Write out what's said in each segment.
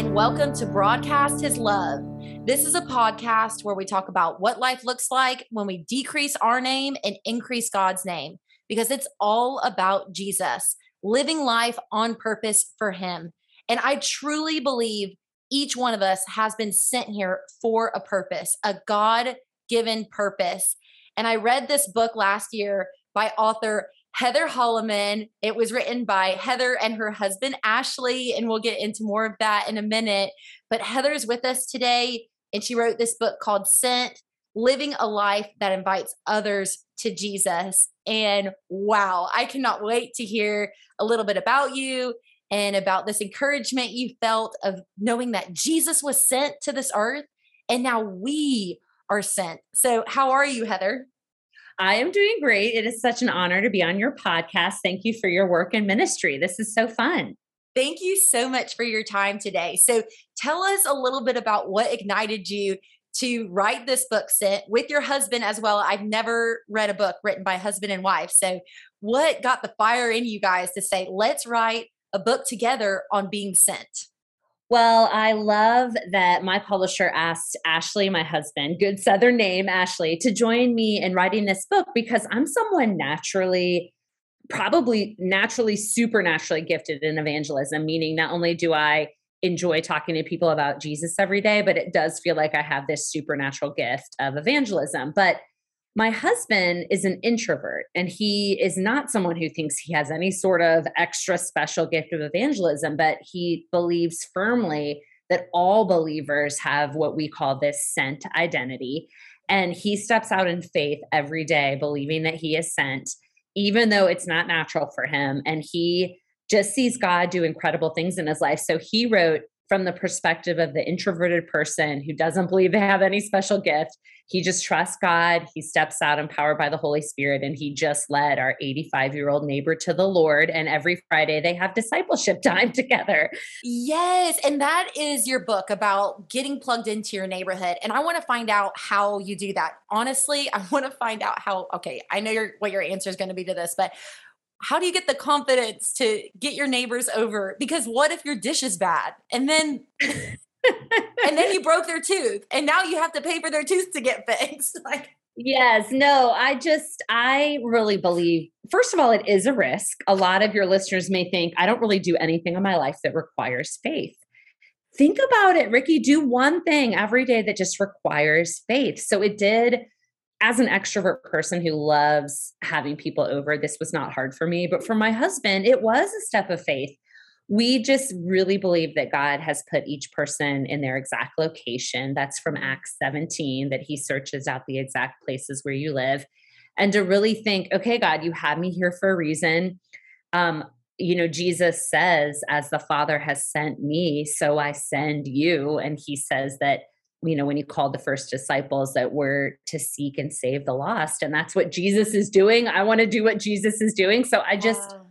and welcome to Broadcast His Love. This is a podcast where we talk about what life looks like when we decrease our name and increase God's name, because it's all about Jesus, living life on purpose for Him. And I truly believe each one of us has been sent here for a purpose, a God given purpose. And I read this book last year by author Heather Holleman. It was written by Heather and her husband, Ashley, and we'll get into more of that in a minute. But Heather's with us today, and she wrote this book called Sent Living a Life That Invites Others to Jesus. And wow, I cannot wait to hear a little bit about you and about this encouragement you felt of knowing that Jesus was sent to this earth and now we are sent. So, how are you, Heather? I am doing great. It is such an honor to be on your podcast. Thank you for your work and ministry. This is so fun. Thank you so much for your time today. So, tell us a little bit about what ignited you to write this book, Sent, with your husband as well. I've never read a book written by husband and wife. So, what got the fire in you guys to say, let's write a book together on being sent? Well, I love that my publisher asked Ashley, my husband, good Southern name, Ashley, to join me in writing this book because I'm someone naturally, probably naturally, supernaturally gifted in evangelism, meaning not only do I enjoy talking to people about Jesus every day, but it does feel like I have this supernatural gift of evangelism. But my husband is an introvert and he is not someone who thinks he has any sort of extra special gift of evangelism, but he believes firmly that all believers have what we call this sent identity. And he steps out in faith every day, believing that he is sent, even though it's not natural for him. And he just sees God do incredible things in his life. So he wrote from the perspective of the introverted person who doesn't believe they have any special gift. He just trusts God. He steps out empowered by the Holy Spirit. And he just led our 85 year old neighbor to the Lord. And every Friday they have discipleship time together. Yes. And that is your book about getting plugged into your neighborhood. And I want to find out how you do that. Honestly, I want to find out how, okay, I know your, what your answer is going to be to this, but how do you get the confidence to get your neighbors over? Because what if your dish is bad and then and then you broke their tooth and now you have to pay for their tooth to get fixed? Like Yes, no, I just I really believe first of all it is a risk. A lot of your listeners may think I don't really do anything in my life that requires faith. Think about it, Ricky, do one thing every day that just requires faith. So it did as an extrovert person who loves having people over, this was not hard for me. But for my husband, it was a step of faith. We just really believe that God has put each person in their exact location. That's from Acts 17, that he searches out the exact places where you live. And to really think, okay, God, you have me here for a reason. Um, you know, Jesus says, as the Father has sent me, so I send you. And he says that you know, when he called the first disciples that were to seek and save the lost. And that's what Jesus is doing. I want to do what Jesus is doing. So I just wow.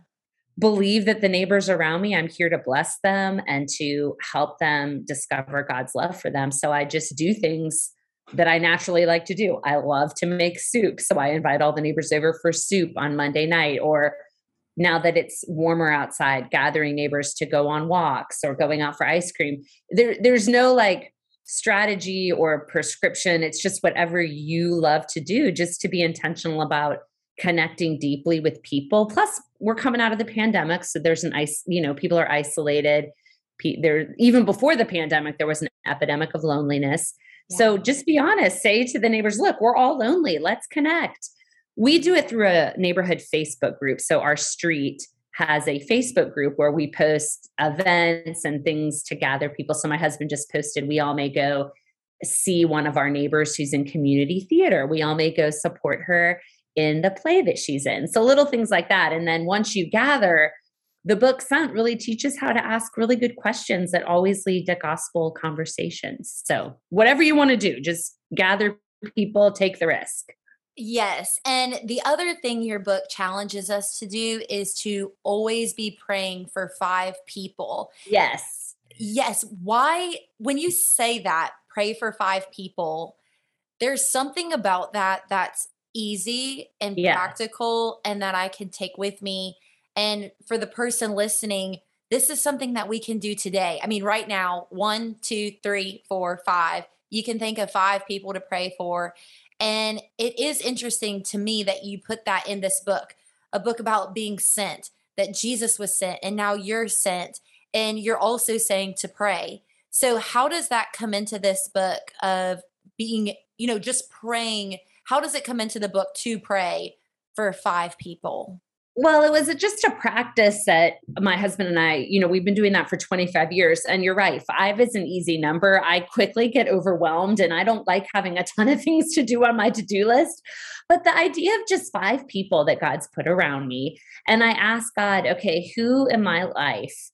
believe that the neighbors around me, I'm here to bless them and to help them discover God's love for them. So I just do things that I naturally like to do. I love to make soup. So I invite all the neighbors over for soup on Monday night or now that it's warmer outside, gathering neighbors to go on walks or going out for ice cream. There, there's no like strategy or prescription. It's just whatever you love to do, just to be intentional about connecting deeply with people. Plus, we're coming out of the pandemic, so there's an ice. You know, people are isolated. There, even before the pandemic, there was an epidemic of loneliness. Yeah. So just be honest. Say to the neighbors, "Look, we're all lonely. Let's connect." We do it through a neighborhood Facebook group. So our street has a Facebook group where we post events and things to gather people. So my husband just posted, we all may go see one of our neighbors who's in community theater. We all may go support her in the play that she's in. So little things like that. And then once you gather, the book Sent really teaches how to ask really good questions that always lead to gospel conversations. So whatever you want to do, just gather people, take the risk. Yes. And the other thing your book challenges us to do is to always be praying for five people. Yes. Yes. Why, when you say that, pray for five people, there's something about that that's easy and yeah. practical and that I can take with me. And for the person listening, this is something that we can do today. I mean, right now, one, two, three, four, five. You can think of five people to pray for. And it is interesting to me that you put that in this book, a book about being sent, that Jesus was sent, and now you're sent, and you're also saying to pray. So, how does that come into this book of being, you know, just praying? How does it come into the book to pray for five people? Well, it was just a practice that my husband and I, you know, we've been doing that for 25 years. And you're right, five is an easy number. I quickly get overwhelmed and I don't like having a ton of things to do on my to do list. But the idea of just five people that God's put around me, and I ask God, okay, who in my life,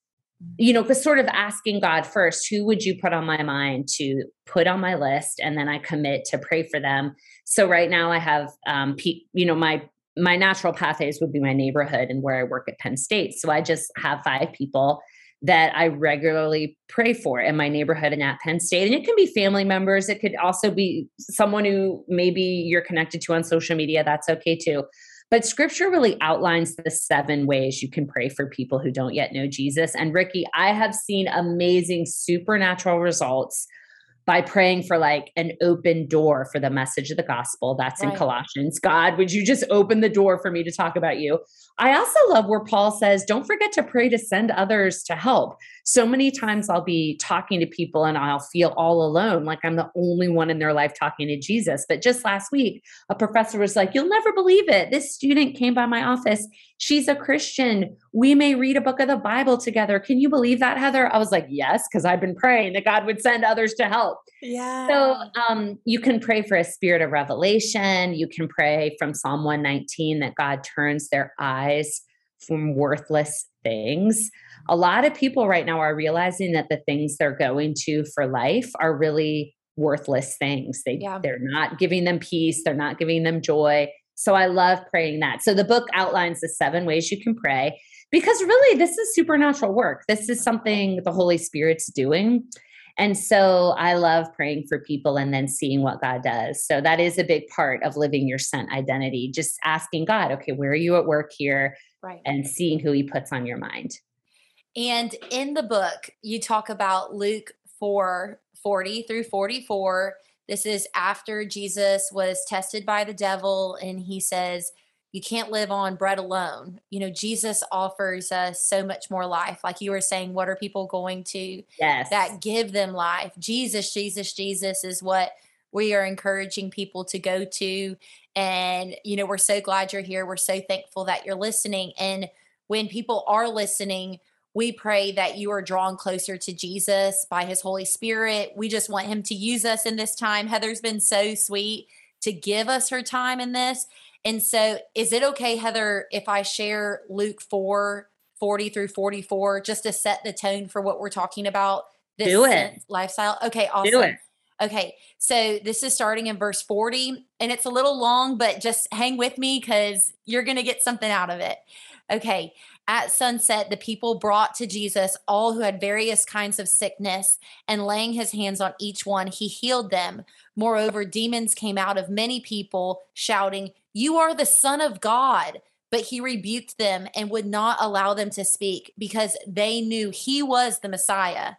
you know, because sort of asking God first, who would you put on my mind to put on my list? And then I commit to pray for them. So right now I have, um, you know, my my natural pathways would be my neighborhood and where I work at Penn State. So I just have five people that I regularly pray for in my neighborhood and at Penn State. And it can be family members, it could also be someone who maybe you're connected to on social media. That's okay too. But scripture really outlines the seven ways you can pray for people who don't yet know Jesus. And Ricky, I have seen amazing supernatural results by praying for like an open door for the message of the gospel. That's right. in Colossians. God, would you just open the door for me to talk about you? I also love where Paul says, don't forget to pray to send others to help. So many times I'll be talking to people and I'll feel all alone, like I'm the only one in their life talking to Jesus. But just last week, a professor was like, You'll never believe it. This student came by my office. She's a Christian. We may read a book of the Bible together. Can you believe that, Heather? I was like, Yes, because I've been praying that God would send others to help. Yeah. So um, you can pray for a spirit of revelation. You can pray from Psalm 119 that God turns their eyes from worthless things. A lot of people right now are realizing that the things they're going to for life are really worthless things. They yeah. they're not giving them peace, they're not giving them joy. So I love praying that. So the book outlines the seven ways you can pray because really this is supernatural work. This is something the Holy Spirit's doing. And so I love praying for people and then seeing what God does. So that is a big part of living your sent identity, just asking God, okay, where are you at work here? Right. And seeing who he puts on your mind. And in the book, you talk about Luke 4 40 through 44. This is after Jesus was tested by the devil, and he says, you can't live on bread alone. You know, Jesus offers us so much more life. Like you were saying, what are people going to yes. that give them life? Jesus, Jesus, Jesus is what we are encouraging people to go to. And, you know, we're so glad you're here. We're so thankful that you're listening. And when people are listening, we pray that you are drawn closer to Jesus by his Holy Spirit. We just want him to use us in this time. Heather's been so sweet to give us her time in this. And so, is it okay, Heather, if I share Luke 4 40 through 44 just to set the tone for what we're talking about? This Do it. Lifestyle. Okay, awesome. Do it. Okay, so this is starting in verse 40, and it's a little long, but just hang with me because you're going to get something out of it. Okay, at sunset, the people brought to Jesus all who had various kinds of sickness, and laying his hands on each one, he healed them. Moreover, demons came out of many people, shouting, you are the Son of God. But he rebuked them and would not allow them to speak because they knew he was the Messiah.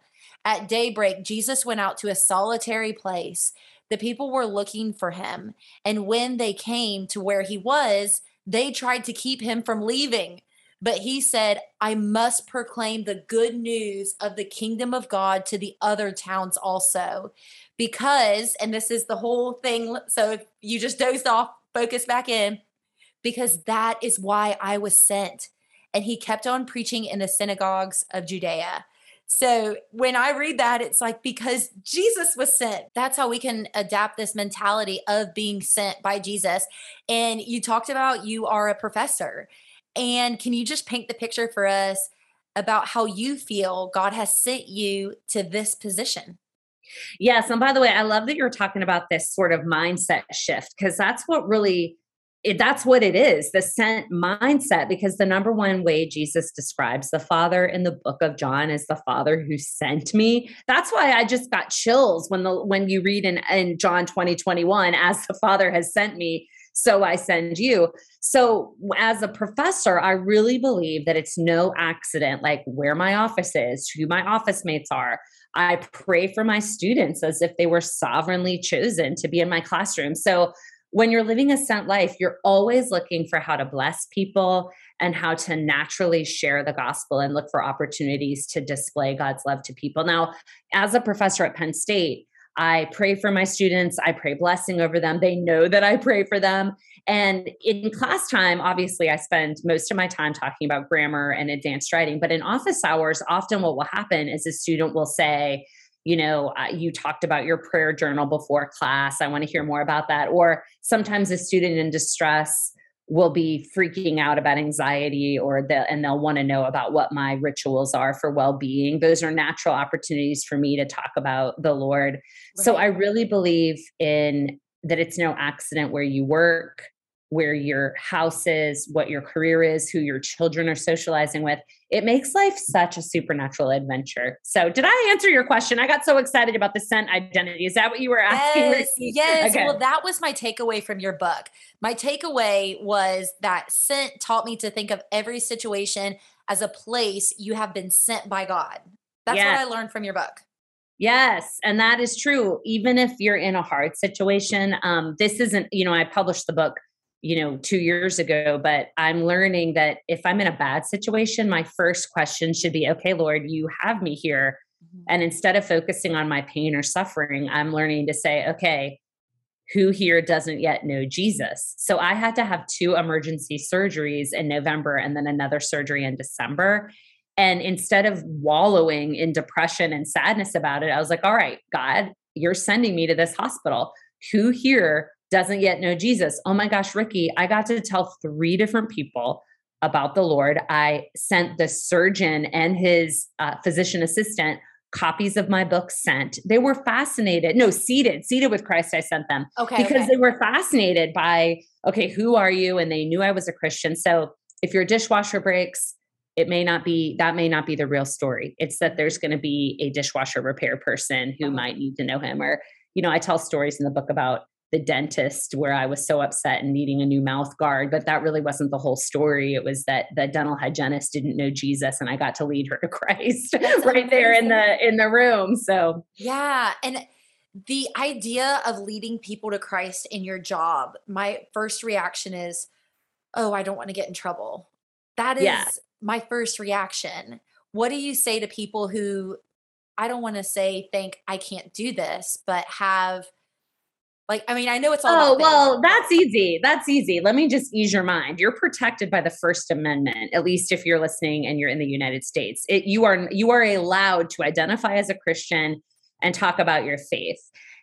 At daybreak, Jesus went out to a solitary place. The people were looking for him. And when they came to where he was, they tried to keep him from leaving. But he said, I must proclaim the good news of the kingdom of God to the other towns also. Because, and this is the whole thing. So if you just dozed off focus back in because that is why I was sent. And he kept on preaching in the synagogues of Judea. So when I read that, it's like because Jesus was sent. That's how we can adapt this mentality of being sent by Jesus. And you talked about you are a professor. And can you just paint the picture for us about how you feel God has sent you to this position? Yes. And by the way, I love that you're talking about this sort of mindset shift because that's what really it, that's what it is the sent mindset because the number one way jesus describes the father in the book of john is the father who sent me that's why i just got chills when the when you read in, in john 20 21 as the father has sent me so I send you. So, as a professor, I really believe that it's no accident, like where my office is, who my office mates are. I pray for my students as if they were sovereignly chosen to be in my classroom. So, when you're living a sent life, you're always looking for how to bless people and how to naturally share the gospel and look for opportunities to display God's love to people. Now, as a professor at Penn State, I pray for my students. I pray blessing over them. They know that I pray for them. And in class time, obviously, I spend most of my time talking about grammar and advanced writing. But in office hours, often what will happen is a student will say, you know, uh, you talked about your prayer journal before class. I want to hear more about that. Or sometimes a student in distress will be freaking out about anxiety or the and they'll want to know about what my rituals are for well-being those are natural opportunities for me to talk about the lord right. so i really believe in that it's no accident where you work where your house is, what your career is, who your children are socializing with. It makes life such a supernatural adventure. So, did I answer your question? I got so excited about the sent identity. Is that what you were asking? Yes. yes. Okay. Well, that was my takeaway from your book. My takeaway was that sent taught me to think of every situation as a place you have been sent by God. That's yes. what I learned from your book. Yes, and that is true. Even if you're in a hard situation, um, this isn't. You know, I published the book you know, two years ago, but I'm learning that if I'm in a bad situation, my first question should be, okay, Lord, you have me here. Mm-hmm. And instead of focusing on my pain or suffering, I'm learning to say, okay, who here doesn't yet know Jesus? So I had to have two emergency surgeries in November and then another surgery in December. And instead of wallowing in depression and sadness about it, I was like, all right, God, you're sending me to this hospital. Who here doesn't yet know Jesus. Oh my gosh, Ricky, I got to tell three different people about the Lord. I sent the surgeon and his uh, physician assistant copies of my book sent. They were fascinated. No, seated, seated with Christ, I sent them. Okay. Because okay. they were fascinated by, okay, who are you? And they knew I was a Christian. So if your dishwasher breaks, it may not be that may not be the real story. It's that there's going to be a dishwasher repair person who uh-huh. might need to know him. Or, you know, I tell stories in the book about the dentist where I was so upset and needing a new mouth guard. But that really wasn't the whole story. It was that the dental hygienist didn't know Jesus and I got to lead her to Christ right amazing. there in the in the room. So yeah. And the idea of leading people to Christ in your job, my first reaction is, oh, I don't want to get in trouble. That is yeah. my first reaction. What do you say to people who I don't want to say think I can't do this, but have like, I mean, I know it's all. Oh well, that's easy. That's easy. Let me just ease your mind. You're protected by the First Amendment, at least if you're listening and you're in the United States. It, you are you are allowed to identify as a Christian and talk about your faith.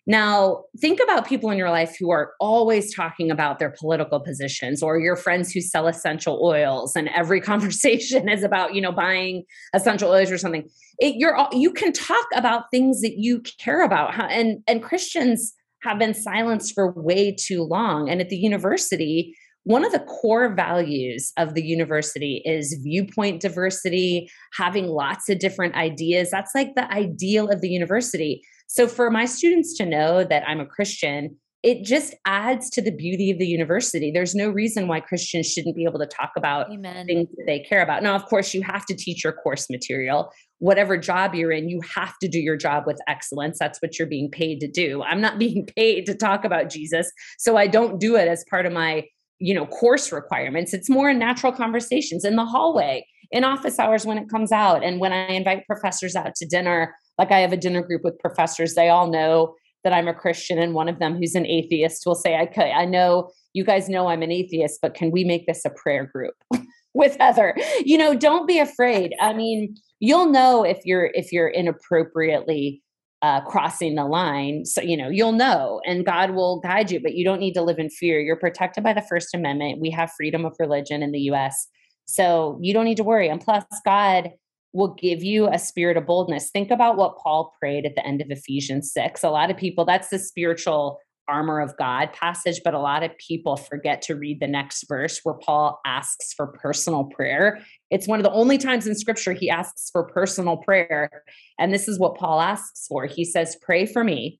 Now, think about people in your life who are always talking about their political positions or your friends who sell essential oils and every conversation is about, you know, buying essential oils or something. It, you're you can talk about things that you care about and and Christians have been silenced for way too long. And at the university, one of the core values of the university is viewpoint diversity, having lots of different ideas. That's like the ideal of the university. So, for my students to know that I'm a Christian, it just adds to the beauty of the university. There's no reason why Christians shouldn't be able to talk about Amen. things that they care about. Now, of course, you have to teach your course material. Whatever job you're in, you have to do your job with excellence. That's what you're being paid to do. I'm not being paid to talk about Jesus, so I don't do it as part of my you know course requirements it's more in natural conversations in the hallway in office hours when it comes out and when i invite professors out to dinner like i have a dinner group with professors they all know that I'm a Christian and one of them who's an atheist will say, I, I know you guys know I'm an atheist, but can we make this a prayer group with Heather? You know, don't be afraid. I mean, you'll know if you're if you're inappropriately uh, crossing the line. So, you know, you'll know and God will guide you, but you don't need to live in fear. You're protected by the First Amendment. We have freedom of religion in the US. So you don't need to worry. And plus, God will give you a spirit of boldness. Think about what Paul prayed at the end of Ephesians 6. A lot of people, that's the spiritual armor of God passage, but a lot of people forget to read the next verse where Paul asks for personal prayer. It's one of the only times in scripture he asks for personal prayer. And this is what Paul asks for. He says, Pray for me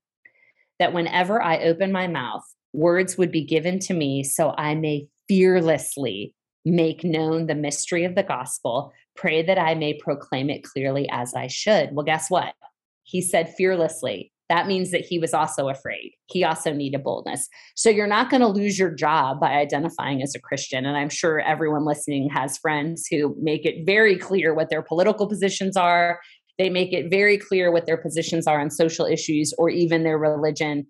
that whenever I open my mouth, words would be given to me so I may fearlessly make known the mystery of the gospel. Pray that I may proclaim it clearly as I should. Well, guess what? He said fearlessly. That means that he was also afraid. He also needed boldness. So you're not going to lose your job by identifying as a Christian. And I'm sure everyone listening has friends who make it very clear what their political positions are. They make it very clear what their positions are on social issues or even their religion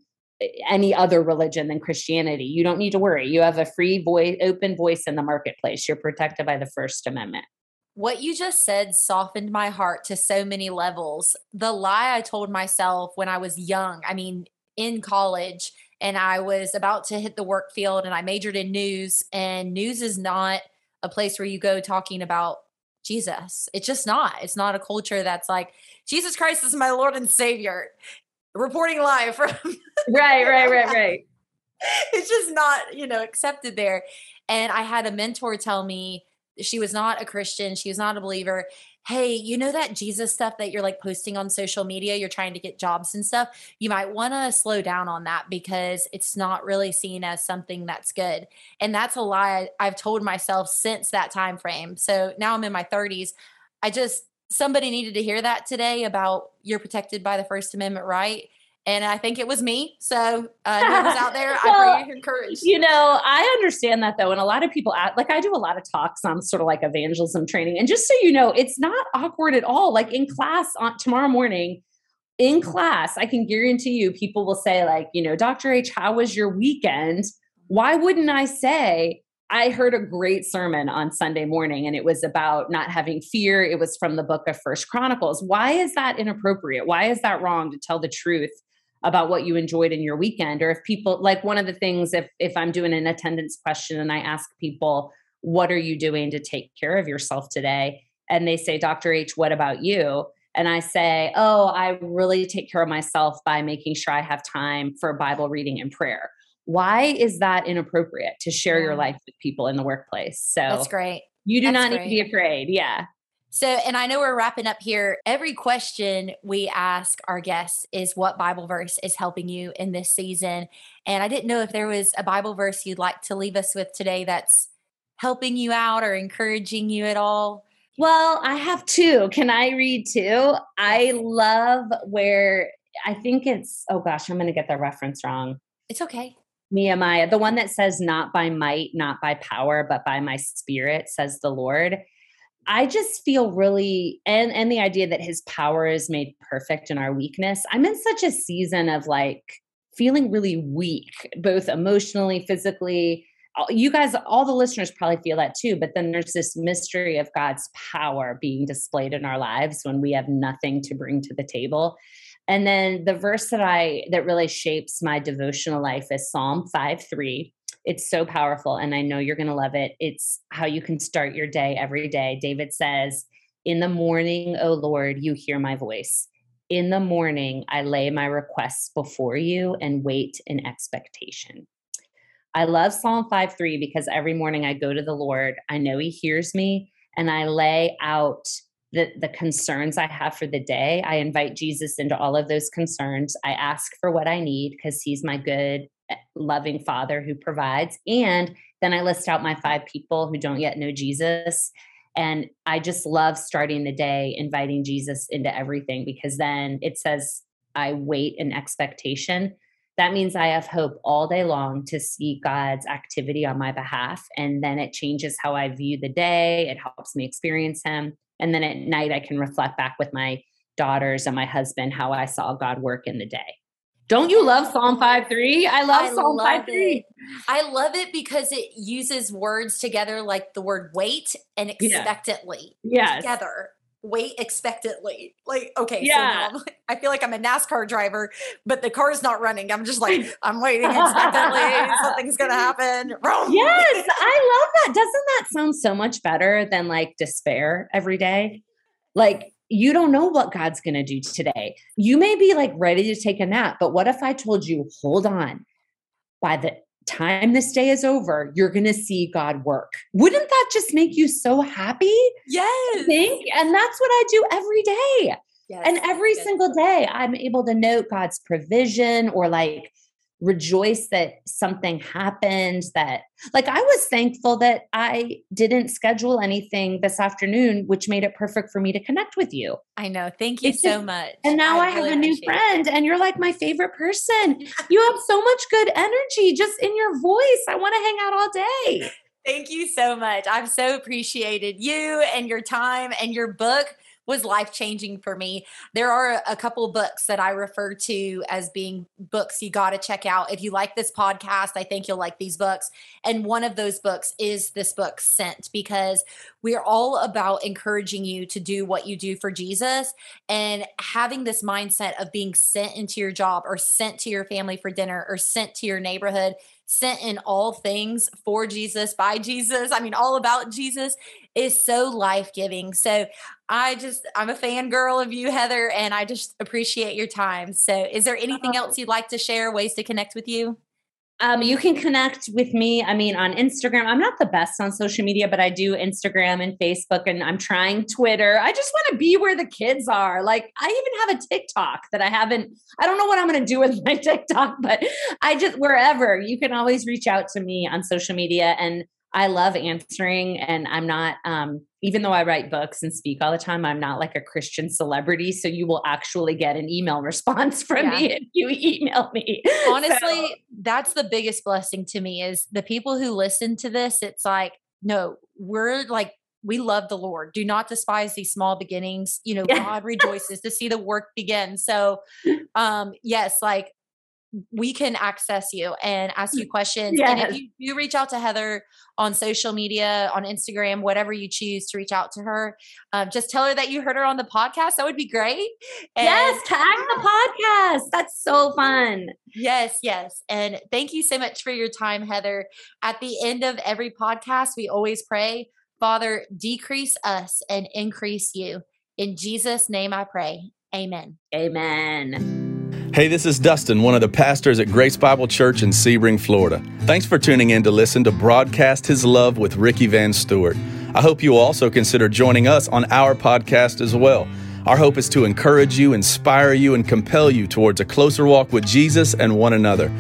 any other religion than Christianity. You don't need to worry. You have a free voice, open voice in the marketplace. You're protected by the First Amendment. What you just said softened my heart to so many levels. The lie I told myself when I was young, I mean, in college, and I was about to hit the work field and I majored in news, and news is not a place where you go talking about Jesus. It's just not. It's not a culture that's like, Jesus Christ is my Lord and Savior reporting live from right, right, right, right. it's just not, you know, accepted there. And I had a mentor tell me she was not a Christian, she was not a believer. Hey, you know that Jesus stuff that you're like posting on social media, you're trying to get jobs and stuff. You might want to slow down on that because it's not really seen as something that's good. And that's a lie I've told myself since that time frame. So now I'm in my 30s. I just somebody needed to hear that today about you're protected by the First Amendment right. And I think it was me. So uh, whoever's out there, well, I pray you're encouraged. You know, I understand that though. And a lot of people, act, like I do a lot of talks on sort of like evangelism training. And just so you know, it's not awkward at all. Like in class on tomorrow morning, in class, I can guarantee you people will say like, you know, Dr. H, how was your weekend? Why wouldn't I say, I heard a great sermon on Sunday morning and it was about not having fear. It was from the book of First Chronicles. Why is that inappropriate? Why is that wrong to tell the truth about what you enjoyed in your weekend? Or if people like one of the things if if I'm doing an attendance question and I ask people, what are you doing to take care of yourself today? And they say, Dr. H, what about you? And I say, Oh, I really take care of myself by making sure I have time for Bible reading and prayer why is that inappropriate to share your life with people in the workplace? So that's great. You do that's not great. need to be afraid. Yeah. So, and I know we're wrapping up here. Every question we ask our guests is what Bible verse is helping you in this season. And I didn't know if there was a Bible verse you'd like to leave us with today that's helping you out or encouraging you at all. Well, I have two. Can I read two? I love where I think it's, oh gosh, I'm going to get the reference wrong. It's okay. Nehemiah, the one that says, Not by might, not by power, but by my spirit, says the Lord. I just feel really, and, and the idea that his power is made perfect in our weakness. I'm in such a season of like feeling really weak, both emotionally, physically. You guys, all the listeners probably feel that too. But then there's this mystery of God's power being displayed in our lives when we have nothing to bring to the table. And then the verse that I that really shapes my devotional life is Psalm 5 3. It's so powerful, and I know you're going to love it. It's how you can start your day every day. David says, In the morning, O Lord, you hear my voice. In the morning, I lay my requests before you and wait in expectation. I love Psalm 5 3 because every morning I go to the Lord. I know He hears me, and I lay out the, the concerns I have for the day. I invite Jesus into all of those concerns. I ask for what I need because he's my good, eh, loving father who provides. And then I list out my five people who don't yet know Jesus. And I just love starting the day inviting Jesus into everything because then it says, I wait in expectation. That means I have hope all day long to see God's activity on my behalf. And then it changes how I view the day. It helps me experience Him. And then at night, I can reflect back with my daughters and my husband how I saw God work in the day. Don't you love Psalm 5 3? I love I Psalm love 5 3. I love it because it uses words together like the word wait and expectantly yes. together. Wait expectantly. Like, okay, yeah. so I feel like I'm a NASCAR driver, but the car's not running. I'm just like, I'm waiting expectantly. Something's going to happen. Yes, I love that. Doesn't that sound so much better than like despair every day? Like, you don't know what God's going to do today. You may be like ready to take a nap, but what if I told you, hold on, by the time this day is over, you're going to see God work. Wouldn't that just make you so happy? Yes. Think? And that's what I do every day. Yes. And every yes. single day, I'm able to note God's provision or like rejoice that something happened that like I was thankful that I didn't schedule anything this afternoon which made it perfect for me to connect with you. I know. Thank you it's so just, much. And now I, I really have a new friend it. and you're like my favorite person. you have so much good energy just in your voice. I want to hang out all day. Thank you so much. I've so appreciated you and your time and your book was life changing for me. There are a couple books that I refer to as being books you got to check out. If you like this podcast, I think you'll like these books. And one of those books is this book, Sent, because we're all about encouraging you to do what you do for Jesus and having this mindset of being sent into your job or sent to your family for dinner or sent to your neighborhood sent in all things for Jesus, by Jesus. I mean, all about Jesus is so life giving. So I just, I'm a fangirl of you, Heather, and I just appreciate your time. So, is there anything oh. else you'd like to share, ways to connect with you? Um, you can connect with me. I mean, on Instagram. I'm not the best on social media, but I do Instagram and Facebook, and I'm trying Twitter. I just want to be where the kids are. Like, I even have a TikTok that I haven't. I don't know what I'm going to do with my TikTok, but I just wherever you can always reach out to me on social media, and I love answering and I'm not um even though I write books and speak all the time, I'm not like a Christian celebrity. So you will actually get an email response from yeah. me if you email me. Honestly, so. that's the biggest blessing to me is the people who listen to this, it's like, no, we're like we love the Lord. Do not despise these small beginnings. You know, yeah. God rejoices to see the work begin. So, um, yes, like we can access you and ask you questions. Yes. And if you do reach out to Heather on social media, on Instagram, whatever you choose to reach out to her, um, just tell her that you heard her on the podcast. That would be great. And yes, tag the podcast. That's so fun. Yes, yes. And thank you so much for your time, Heather. At the end of every podcast, we always pray, Father, decrease us and increase you. In Jesus' name I pray. Amen. Amen. Hey, this is Dustin, one of the pastors at Grace Bible Church in Sebring, Florida. Thanks for tuning in to listen to Broadcast His Love with Ricky Van Stewart. I hope you will also consider joining us on our podcast as well. Our hope is to encourage you, inspire you, and compel you towards a closer walk with Jesus and one another.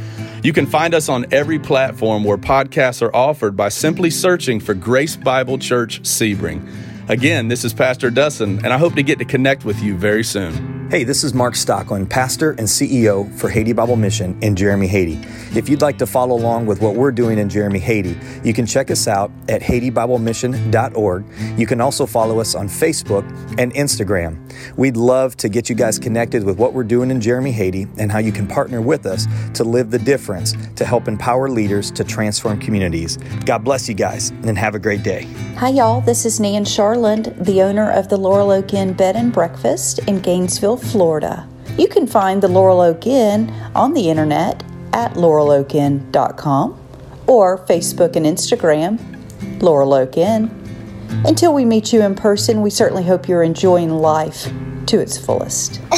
You can find us on every platform where podcasts are offered by simply searching for Grace Bible Church Sebring. Again, this is Pastor Dustin, and I hope to get to connect with you very soon. Hey, this is Mark Stockland, pastor and CEO for Haiti Bible Mission in Jérémie, Haiti. If you'd like to follow along with what we're doing in Jérémie, Haiti, you can check us out at HaitiBibleMission.org. You can also follow us on Facebook and Instagram. We'd love to get you guys connected with what we're doing in Jérémie, Haiti, and how you can partner with us to live the difference to help empower leaders to transform communities. God bless you guys, and have a great day. Hi, y'all. This is Nan Charland, the owner of the Laurel Oak Inn Bed and Breakfast in Gainesville, Florida. You can find the Laurel Oak Inn on the internet at laureloakinn.com or Facebook and Instagram, Laurel Oak Inn. Until we meet you in person, we certainly hope you're enjoying life to its fullest.